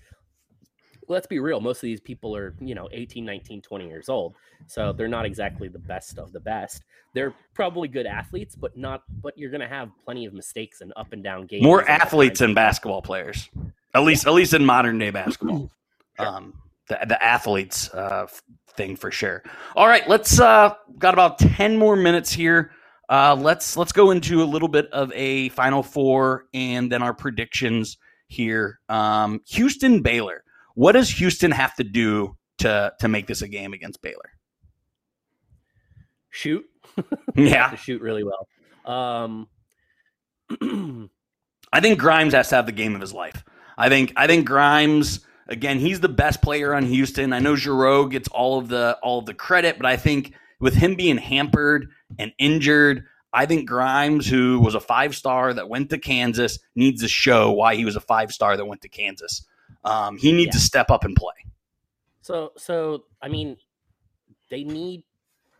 let's be real most of these people are you know 18 19 20 years old so they're not exactly the best of the best they're probably good athletes but not but you're going to have plenty of mistakes and up and down games More athletes than basketball players, at least at least in modern day basketball. Sure. Um, the the athletes uh, thing for sure. All right, let's uh, got about ten more minutes here. Uh, let's let's go into a little bit of a final four and then our predictions here. Um, Houston Baylor. What does Houston have to do to to make this a game against Baylor? shoot Yeah, to shoot really well um I think Grimes has to have the game of his life. I think I think Grimes again. He's the best player on Houston. I know Jarreau gets all of the all of the credit, but I think with him being hampered and injured, I think Grimes, who was a five star that went to Kansas, needs to show why he was a five star that went to Kansas. Um, he needs Yeah. to step up and play. So, so I mean, they need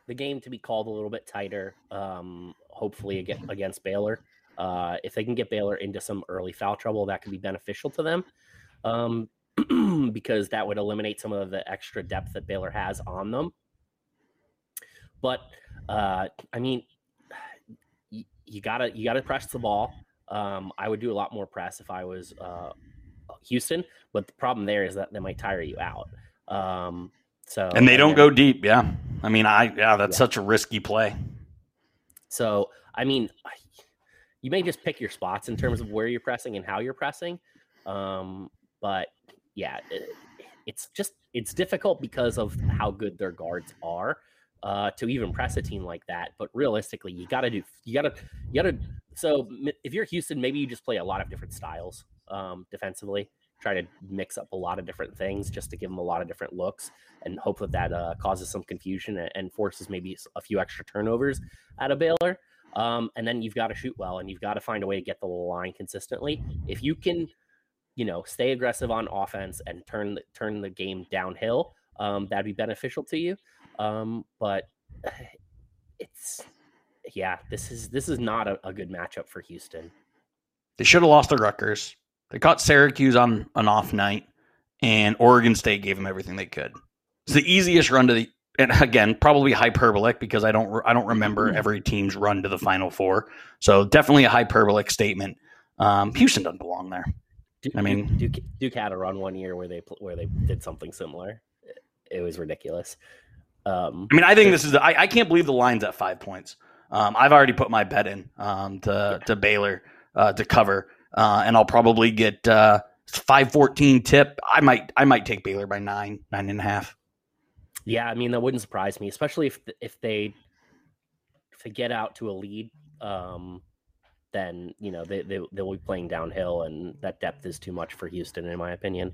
the game to be called a little bit tighter. Um, hopefully against, against Baylor, uh, if they can get Baylor into some early foul trouble, that could be beneficial to them, um, because that would eliminate some of the extra depth that Baylor has on them. But uh, I mean, you, you gotta you gotta press the ball. Um, I would do a lot more press if I was uh, Houston, but the problem there is that they might tire you out. Um, so And they don't go deep. Yeah, I mean, I yeah, that's Yeah. such a risky play. So I mean, you may just pick your spots in terms of where you're pressing and how you're pressing. Um, but yeah, it, it's just it's difficult because of how good their guards are uh, to even press a team like that. But realistically, you got to do you got to you got to. So if you're Houston, maybe you just play a lot of different styles um, defensively. Try to mix up a lot of different things just to give them a lot of different looks, and hope that that uh, causes some confusion and- and forces maybe a few extra turnovers out of Baylor. Um, and then you've got to shoot well, and you've got to find a way to get the line consistently. If you can, you know, stay aggressive on offense and turn the, turn the game downhill, um, that'd be beneficial to you. Um, but it's yeah, this is this is not a, a good matchup for Houston. They should have lost to Rutgers. They caught Syracuse on an off night, and Oregon State gave them everything they could. It's the easiest run to the, and again, probably hyperbolic because I don't re- I don't remember every team's run to the Final Four. So definitely a hyperbolic statement. Um, Houston doesn't belong there. Duke, I mean- Duke, Duke had a run one year where they where they did something similar. It, it was ridiculous. Um, I mean, I think this is. I, I can't believe the line's at five points. Um, I've already put my bet in um, to Yeah. to Baylor uh, to cover, uh, and I'll probably get uh, five fourteen tip. I might I might take Baylor by nine nine and a half. Yeah, I mean that wouldn't surprise me, especially if if they if they get out to a lead, um, then you know they they they'll be playing downhill, and that depth is too much for Houston, in my opinion.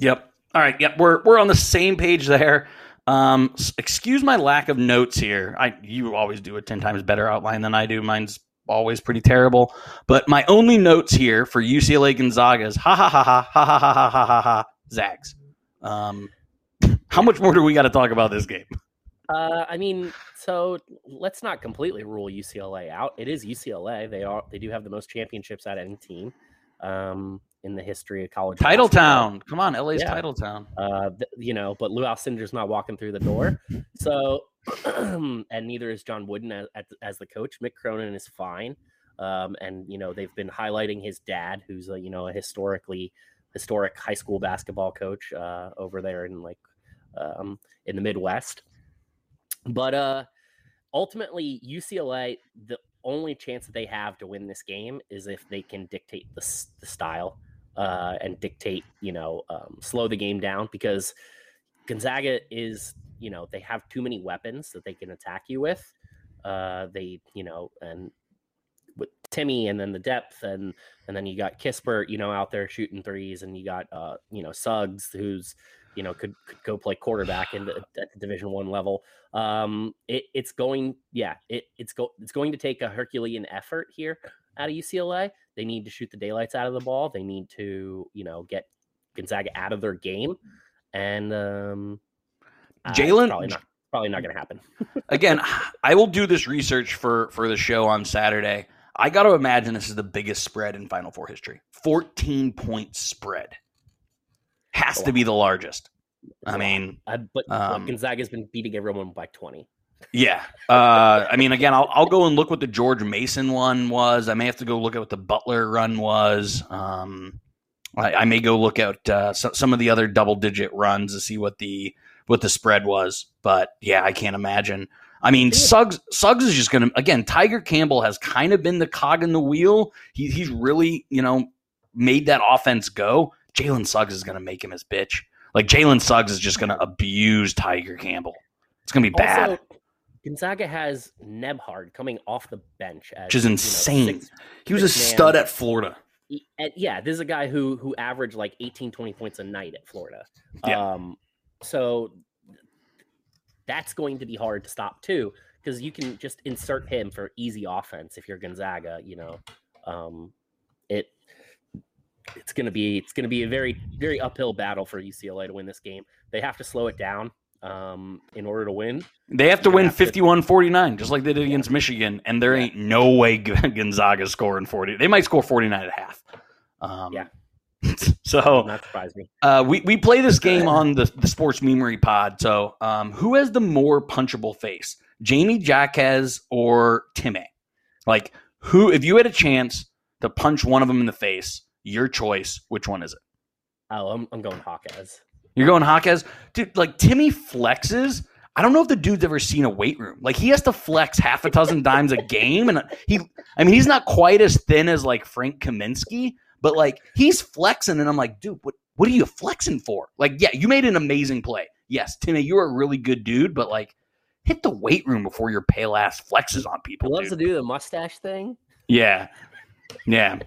Yep. All right. Yep. We're we're on the same page there. Um, excuse my lack of notes here. I you always do a ten times better outline than I do. Mine's always pretty terrible. But my only notes here for UCLA Gonzaga is ha ha ha ha ha ha ha ha ha ha Zags. Um, how much more do we got to talk about this game? Uh, I mean, so let's not completely rule UCLA out. It is UCLA. They are they do have the most championships at any team um, in the history of college. Title basketball. Town. Come on, LA's Yeah. Title Town. uh, th- you know, but Lou Alcindor's not walking through the door. So, and neither is John Wooden as, as, as the coach. Mick Cronin is fine. Um, and, you know, they've been highlighting his dad, who's a, you know, a historically historic high school basketball coach uh, over there in like um, in the Midwest. But uh, ultimately, UCLA, the only chance that they have to win this game is if they can dictate the, the style uh, and dictate, you know, um, slow the game down because Gonzaga is, you know, they have too many weapons that they can attack you with. Uh, they, you know, and with Timme and then the depth and and then you got Kispert, you know, out there shooting threes, and you got uh, you know, Suggs who's you know could, could go play quarterback in the, at the Division One level. Um, it, it's going, yeah, it, it's go it's going to take a Herculean effort here out of UCLA. They need to shoot the daylights out of the ball. They need to, you know, get Gonzaga out of their game, and um, uh, Jalen- probably not probably not going to happen. Again, I will do this research for for the show on Saturday. I got to imagine this is the biggest spread in Final Four history. 14 point spread. Has to be the largest. I mean, Uh, but um, Gonzaga's been beating everyone by 20. Yeah. Uh, I mean, again, I'll, I'll go and look what the George Mason one was. I may have to go look at what the Butler run was. Um, I, I may go look at uh, so, some of the other double digit runs to see what the what the spread was. But yeah, I can't imagine. I mean, Suggs Suggs is just going to again. Tiger Campbell has kind of been the cog in the wheel. He, he's really you know made that offense go. Jalen Suggs is going to make him his bitch. Like Jalen Suggs is just going to abuse Tiger Campbell. It's going to be bad. Also, Gonzaga has Nembhard coming off the bench, as, Which is you know, insane. six- He was a man. stud at Florida. he- and yeah, this is a guy who who averaged like 18, 20 points a night at Florida. Yeah. Um, so that's going to be hard to stop too, because you can just insert him for easy offense if you're Gonzaga. You know, um, it it's gonna be it's gonna be a very very uphill battle for UCLA to win this game. They have to slow it down um, in order to win. They have to You win have 51 49, just like they did against Michigan. And there Yeah. ain't no way Gonzaga scoring 40. They might score 49 and a half. Um, Yeah. so Not surprise me. uh, we, we play this game on the, the Sports Memery Pod. So um, who has the more punchable face, Jamie Jaquez or Timme? Like, who, if you had a chance to punch one of them in the face, your choice, which one is it? Oh, I'm, I'm going Hawkeyes. You're going Hawkes? Dude, like Timme flexes. I don't know if the dude's ever seen a weight room. Like he has to flex half a dozen times a game. And he I mean, he's not quite as thin as like Frank Kaminsky, but like he's flexing, and I'm like, dude, what what are you flexing for? Like, yeah, you made an amazing play. Yes, Timme, you're a really good dude, but like hit the weight room before your pale ass flexes on He people. loves dude. to do the mustache thing. Yeah. Yeah.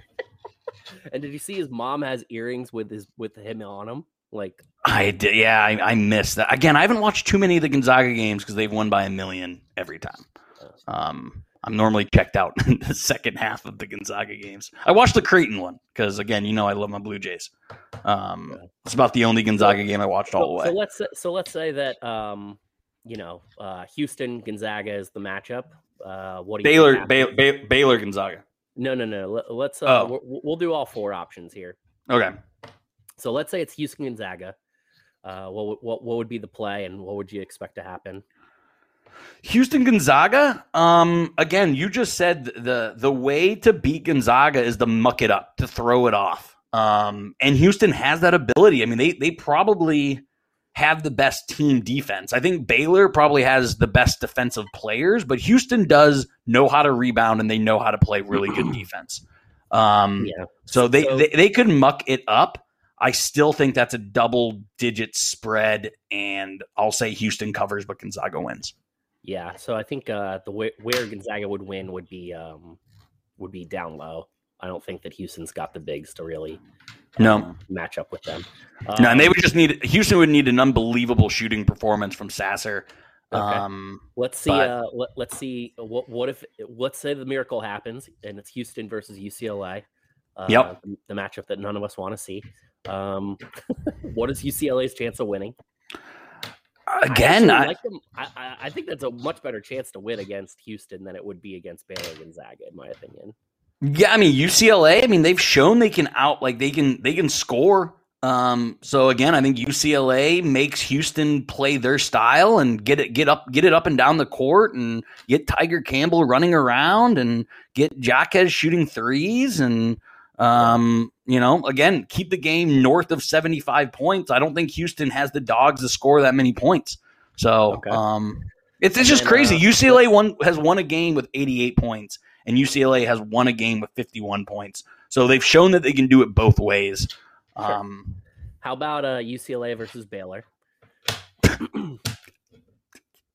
And did you see his mom has earrings with his with him on them? Like I did. Yeah, I, I missed that. Again, I haven't watched too many of the Gonzaga games because they've won by a million every time. Um, I'm normally checked out in the second half of the Gonzaga games. I watched the Creighton one because, again, you know I love my Blue Jays. Um, it's about the only Gonzaga game I watched all the way. so let's say- so let's say that um you know uh Houston Gonzaga is the matchup. Uh, what do you Baylor, think Bay. Bay, Baylor, Gonzaga. No, no, no. Let, let's uh, Oh. we'll, we'll do all four options here. Okay. So let's say it's Houston Gonzaga. Uh, what would- what what would be the play, and what would you expect to happen? Houston Gonzaga. Um, again, you just said the the way to beat Gonzaga is to muck it up, to throw it off. Um, and Houston has that ability. I mean, they they probably have the best team defense. I think Baylor probably has the best defensive players, but Houston does know how to rebound and they know how to play really good defense. Um, Yeah. so they, So- they they could muck it up. I still think that's a double digit spread, and I'll say Houston covers, but Gonzaga wins. Yeah, so I think uh, the way, where Gonzaga would win would be um, would be down low. I don't think that Houston's got the bigs to really No. um, match up with them. No, and they Um, would just need Houston would need an unbelievable shooting performance from Sasser. Okay. Um, let's see. but- Uh, let, let's see. What what if let's say the miracle happens and it's Houston versus UCLA. Uh, Yep. The, the matchup that none of us want to see. Um, what is UCLA's chance of winning? again, I, I, like I, I think that's a much better chance to win against Houston than it would be against Baylor Gonzaga, in my opinion. Yeah, I mean UCLA. I mean they've shown they can out like they can they can score. Um, so again, I think UCLA makes Houston play their style and get it get up get it up and down the court and get Tiger Campbell running around and get Jaquez shooting threes and um, you know, again, keep the game north of 75 points. I don't think Houston has the dogs to score that many points. So, Okay. um, it's, it's just then, crazy. uh, UCLA won has won a game with 88 points, and UCLA has won a game with 51 points. So they've shown that they can do it both ways. Sure. Um, How about uh, UCLA versus Baylor?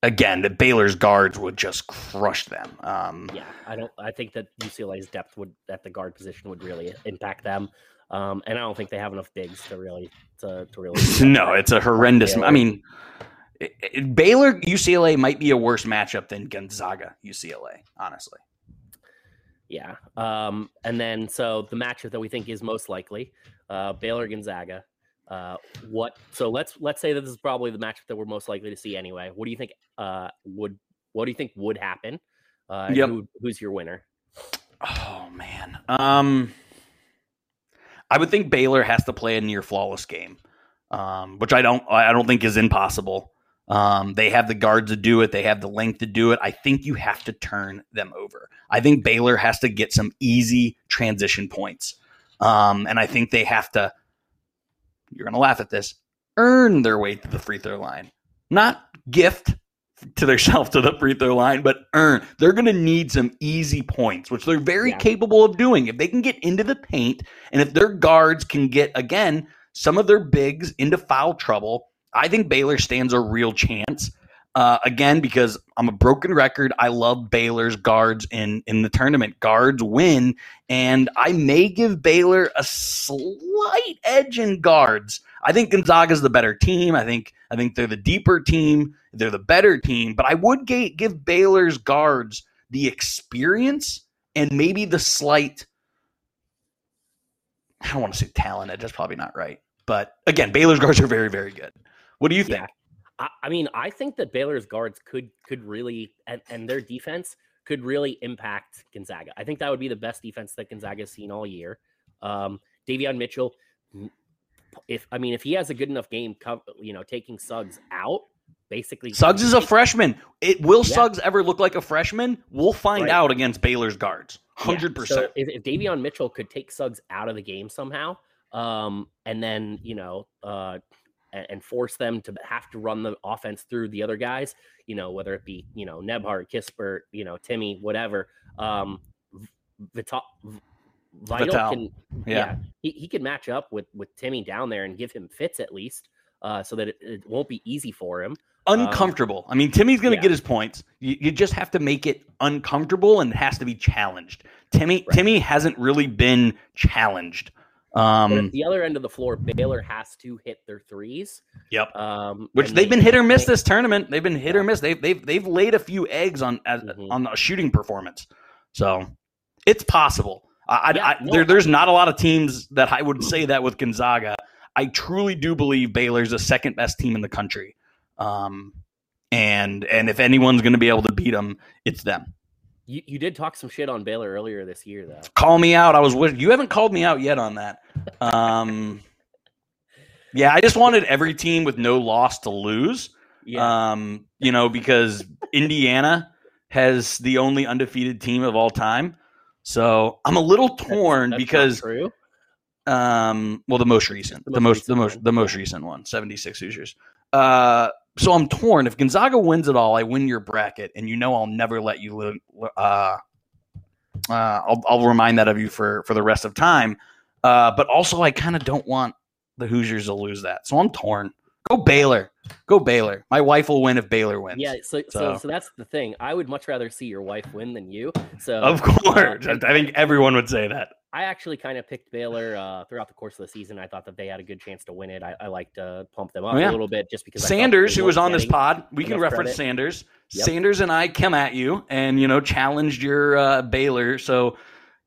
again, the Baylor's guards would just crush them. Um, Yeah, I don't. I think that UCLA's depth would at the guard position would really impact them, um, and I don't think they have enough bigs to really to, to really. no, it's a horrendous. Baylor. I mean, it, it- Baylor UCLA might be a worse matchup than Gonzaga UCLA. Honestly, Yeah, um, and then so the matchup that we think is most likely, uh, Baylor Gonzaga. Uh, what? So let's let's say that this is probably the matchup that we're most likely to see anyway. What do you think? Uh, would what do you think would happen? Uh, Yep. who, who's your winner? oh man, um, I would think Baylor has to play a near flawless game. um, which I don't I don't think is impossible. Um, they have the guards to do it. They have the length to do it. I think you have to turn them over. I think Baylor has to get some easy transition points. Um, and I think they have to, you're going to laugh at this, earn their way to the free throw line. Not gift to themselves to the free throw line, but earn. They're going to need some easy points, which they're very yeah. capable of doing. If they can get into the paint and if their guards can get, again, some of their bigs into foul trouble, I think Baylor stands a real chance. Uh, again, because I'm a broken record, I love Baylor's guards in in the tournament. Guards win, and I may give Baylor a slight edge in guards. I think Gonzaga's the better team. I think I think they're the deeper team. They're the better team. But I would give Baylor's guards the experience and maybe the slight. I don't want to say talent. That's probably not right. But again, Baylor's guards are very, very good. What do you think? Yeah. I, mean, I think that Baylor's guards could could really and, and their defense could really impact Gonzaga. I think that would be the best defense that Gonzaga has seen all year. Um, Davion Mitchell, if I mean, if he has a good enough game, you know, taking Suggs out, basically. Suggs is a freshman. It will yeah. Suggs ever look like a freshman? We'll find right. out against Baylor's guards. Hundred yeah. percent. So if, if Davion Mitchell could take Suggs out of the game somehow, um, and then you know, uh, and, and, force them to have to run the offense through the other guys, you know, whether it be, you know, Nembhard, Kispert, you know, Timme, whatever. Um, Vital, Vital, Vital. can, yeah, yeah he, he can match up with, with Timme down there and give him fits at least. Uh, so that it, it, won't be easy for him. Uncomfortable. Um, I mean, Timme's going to yeah. get his points. You, you, just have to make it uncomfortable and it has to be challenged. Timme right. Timme hasn't really been challenged. Um, at the other end of the floor, Baylor has to hit their threes. Yep. Um, Which they've been hit or miss this tournament. They've been hit or miss. They've they've they've laid a few eggs on as, mm-hmm. on a shooting performance. So it's possible. I, yeah, I, no, there, there's not a lot of teams that I would say that with Gonzaga. I truly do believe Baylor's the second best team in the country. Um, and and if anyone's going to be able to beat them, it's them. You, you did talk some shit on Baylor earlier this year, though. Call me out. I was with you. Haven't called me out yet on that. Um, yeah, I just wanted every team with no loss to lose. Yeah. Um, you know, because Indiana has the only undefeated team of all time. So I'm a little torn that's, that's because true. Um, well, the most recent, the, the most, the most, the most recent one, 76 Hoosiers. Uh, so I'm torn. If Gonzaga wins it all, I win your bracket, and you know I'll never let you live. Uh, uh, I'll, I'll remind that of you for for the rest of time. Uh, but also, I kind of don't want the Hoosiers to lose that, so I'm torn. Go Baylor. Go Baylor. My wife will win if Baylor wins. Yeah, so, so so, so that's the thing. I would much rather see your wife win than you. So of course, uh, I think everyone would say that. I actually kind of picked Baylor uh, throughout the course of the season. I thought that they had a good chance to win it. I, I like to pump them up oh, yeah. a little bit just because Sanders, who was on this pod, we can reference credit. Sanders. Yep. Sanders and I come at you and you know challenged your uh, Baylor. So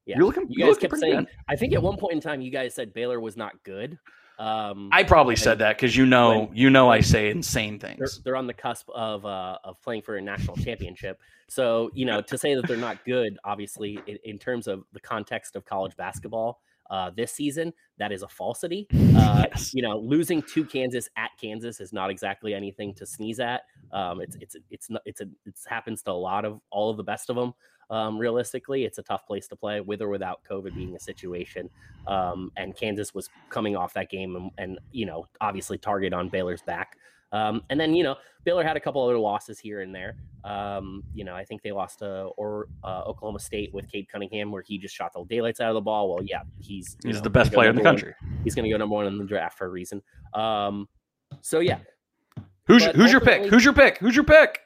yeah. you're looking. You guys kept saying. Good. I think at one point in time, you guys said Baylor was not good. Um, I probably said that because you know, when, you know, I say insane things. They're, they're on the cusp of uh, of playing for a national championship. So you know, to say that they're not good, obviously, in, in terms of the context of college basketball, uh, this season. That is a falsity. Uh, yes. You know, losing to Kansas at Kansas is not exactly anything to sneeze at. Um, it's it's it's not it's a it happens to a lot of all of the best of them. Um, realistically, it's a tough place to play with or without COVID being a situation. Um, and Kansas was coming off that game and, and you know obviously target on Baylor's back. Um, and then, you know, Baylor had a couple other losses here and there. Um, you know, I think they lost to or uh, Oklahoma State with Cade Cunningham, where he just shot the daylights out of the ball. Well, yeah, he's he's know, the best player in the country. One. He's going to go number one in the draft for a reason. Um, so yeah, who's who's your pick? Who's your pick? Who's your pick?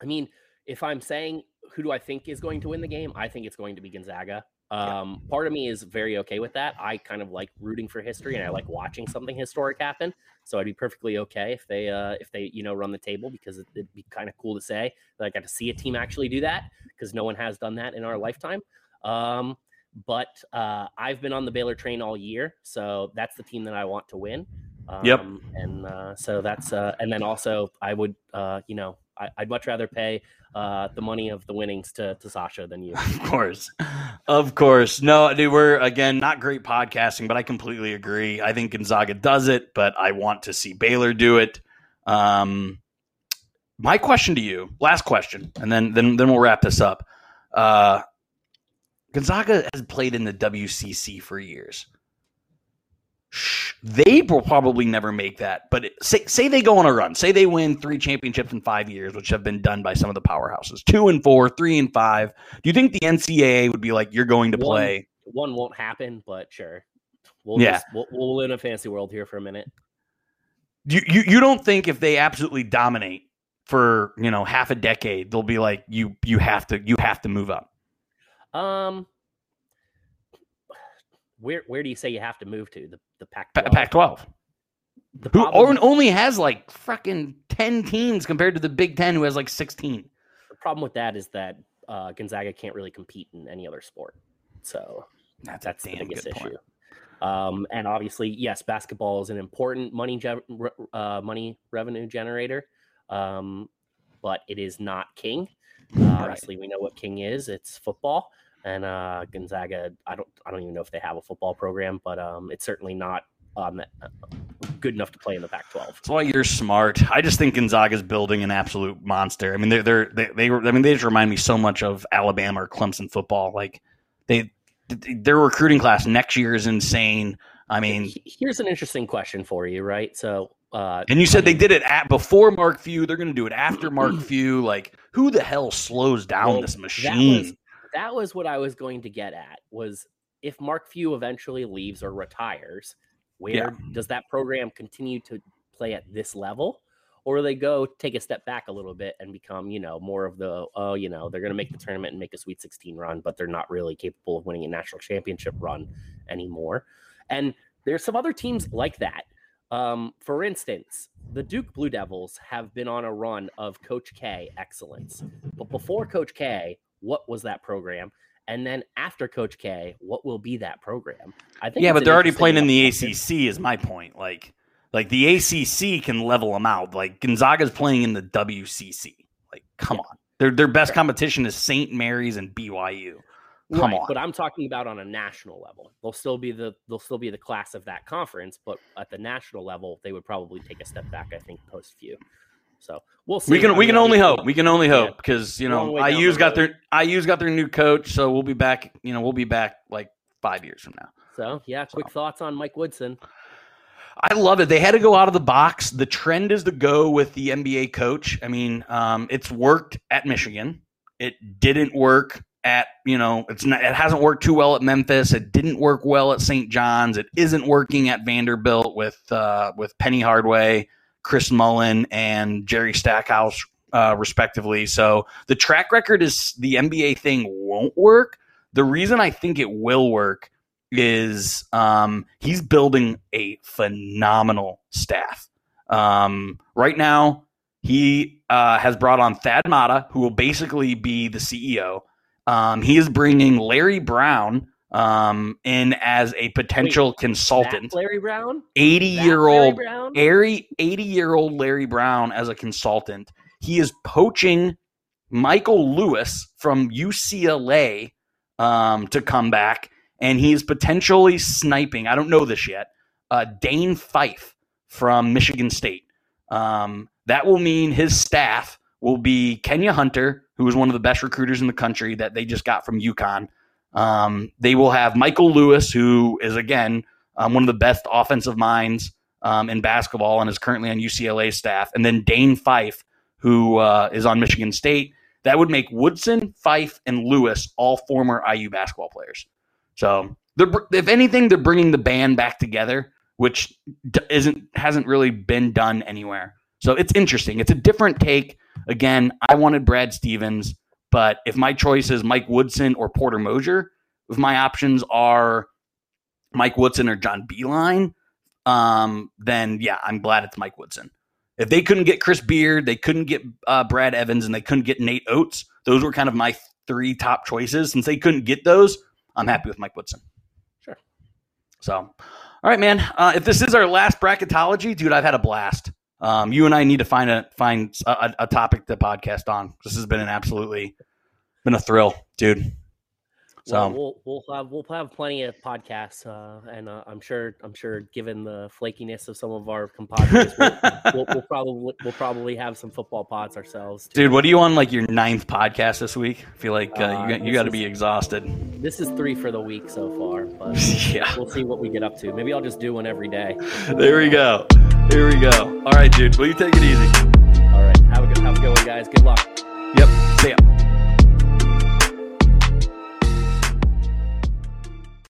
I mean, if I'm saying who do I think is going to win the game, I think it's going to be Gonzaga. Um, yeah. Part of me is very okay with that. I kind of like rooting for history, and I like watching something historic happen. So I'd be perfectly okay if they uh, if they you know run the table because it, would be kind of cool to say that I got to see a team actually do that because no one has done that in our lifetime. Um, but uh, I've been on the Baylor train all year, so that's the team that I want to win. Um, yep. And uh, so that's uh, and then also I would uh, you know I, would much rather pay uh, the money of the winnings to, to Sasha than you. Of course. Of course. No, dude, we're, again, not great podcasting, but I completely agree. I think Gonzaga does it, but I want to see Baylor do it. Um, my question to you, last question, and then then then we'll wrap this up. Uh, Gonzaga has played in the WCC for years. They will probably never make that, but say say they go on a run. Say they win three championships in five years, which have been done by some of the powerhouses. Two and four, three and five. Do you think the NCAA would be like, "You're going to one, play"? One won't happen, but sure. We'll yeah, just, we'll, we'll live in a fancy world here for a minute. You, you you don't think if they absolutely dominate for you know half a decade, they'll be like you you have to you have to move up. Um, where where do you say you have to move to the the Pac Pac twelve? Who problem, only has like fucking ten teams compared to the Big Ten, who has like sixteen. The problem with that is that uh, Gonzaga can't really compete in any other sport, so that's, that's the biggest issue. Um, and obviously, yes, basketball is an important money ge- uh, money revenue generator um, but it is not King. Uh, obviously, we know what King is. It's football, and uh, Gonzaga. I don't. I don't even know if they have a football program, but um, it's certainly not um, good enough to play in the Pac-12. That's why you're smart. I just think Gonzaga is building an absolute monster. I mean, they're they're they, they I mean they just remind me so much of Alabama or Clemson football. Like they their recruiting class next year is insane. I mean, here's an interesting question for you, right? So uh, and you said I mean, they did it at before Mark Few. They're going to do it after Mark Few. Like, who the hell slows down well, this machine? That was, what I was going to get at. Was if Mark Few eventually leaves or retires, where yeah. does that program continue to play at this level, or they go take a step back a little bit and become, you know, more of the oh, you know, they're going to make the tournament and make a Sweet 16 run, but they're not really capable of winning a national championship run anymore. And there's some other teams like that um, for instance, the Duke Blue Devils have been on a run of Coach K excellence. But before Coach K, what was that program? And then after Coach K, what will be that program? I think. Yeah, but they're already playing in the ACC. Is my point. Like, like the ACC can level them out. Like Gonzaga's playing in the WCC. Like, come yeah. on. Their their best competition is St. Mary's and BYU. Come right, on. But I'm talking about on a national level. They'll still be the they'll still be the class of that conference, but at the national level, they would probably take a step back. I think post few. So we'll see. We can we can only hope. We can only hope because you know IU's got their IU's got their new coach, so we'll be back. You know we'll be back like five years from now. So yeah, quick so. thoughts on Mike Woodson. I love it. They had to go out of the box. The trend is to go with the NBA coach. I mean, um, it's worked at Michigan. It didn't work at you know it's not it hasn't worked too well at Memphis. It didn't work well at St. John's. It isn't working at Vanderbilt with uh, with Penny Hardaway, Chris Mullin, and Jerry Stackhouse uh, respectively. So the track record is the NBA thing won't work. The reason I think it will work is um, he's building a phenomenal staff. Um, right now, he uh, has brought on Thad Matta, who will basically be the CEO. Um, he is bringing Larry Brown um, in as a potential Wait, consultant. Larry Brown, eighty year old, Larry, eighty year old Larry Brown as a consultant. He is poaching Michael Lewis from UCLA um, to come back, and he is potentially sniping. I don't know this yet. Uh, Dane Fife from Michigan State. Um, that will mean his staff will be Kenya Hunter, who is one of the best recruiters in the country that they just got from UConn. Um, they will have Michael Lewis, who is again um, one of the best offensive minds um, in basketball and is currently on UCLA staff, and then Dane Fife, who uh, is on Michigan State. That would make Woodson, Fife, and Lewis all former IU basketball players. So, if anything, they're bringing the band back together, which isn't hasn't really been done anywhere. So it's interesting. It's a different take. Again, I wanted Brad Stevens, but if my choice is Mike Woodson or Porter Moser, if my options are Mike Woodson or John Beilein, um, then yeah, I'm glad it's Mike Woodson. If they couldn't get Chris Beard, they couldn't get uh, Brad Evans, and they couldn't get Nate Oats, those were kind of my three top choices. Since they couldn't get those, I'm happy with Mike Woodson. Sure. So, all right, man. Uh, if this is our last bracketology, dude, I've had a blast. Um, you and I need to find a find a, a topic to podcast on. This has been an absolutely been a thrill, dude. So Well, we'll we'll have we'll have plenty of podcasts, uh, and uh, I'm sure I'm sure given the flakiness of some of our compadres, we'll, we'll, we'll probably we'll probably have some football pods ourselves. too. dude, what are you on like your ninth podcast this week? I feel like uh, Uh, you got, you got to be exhausted. This is three for the week so far, but yeah, we'll see what we get up to. Maybe I'll just do one every day. there we go. There we go. All right, dude. Will you take it easy? All right, have a good have a good one, guys. Good luck.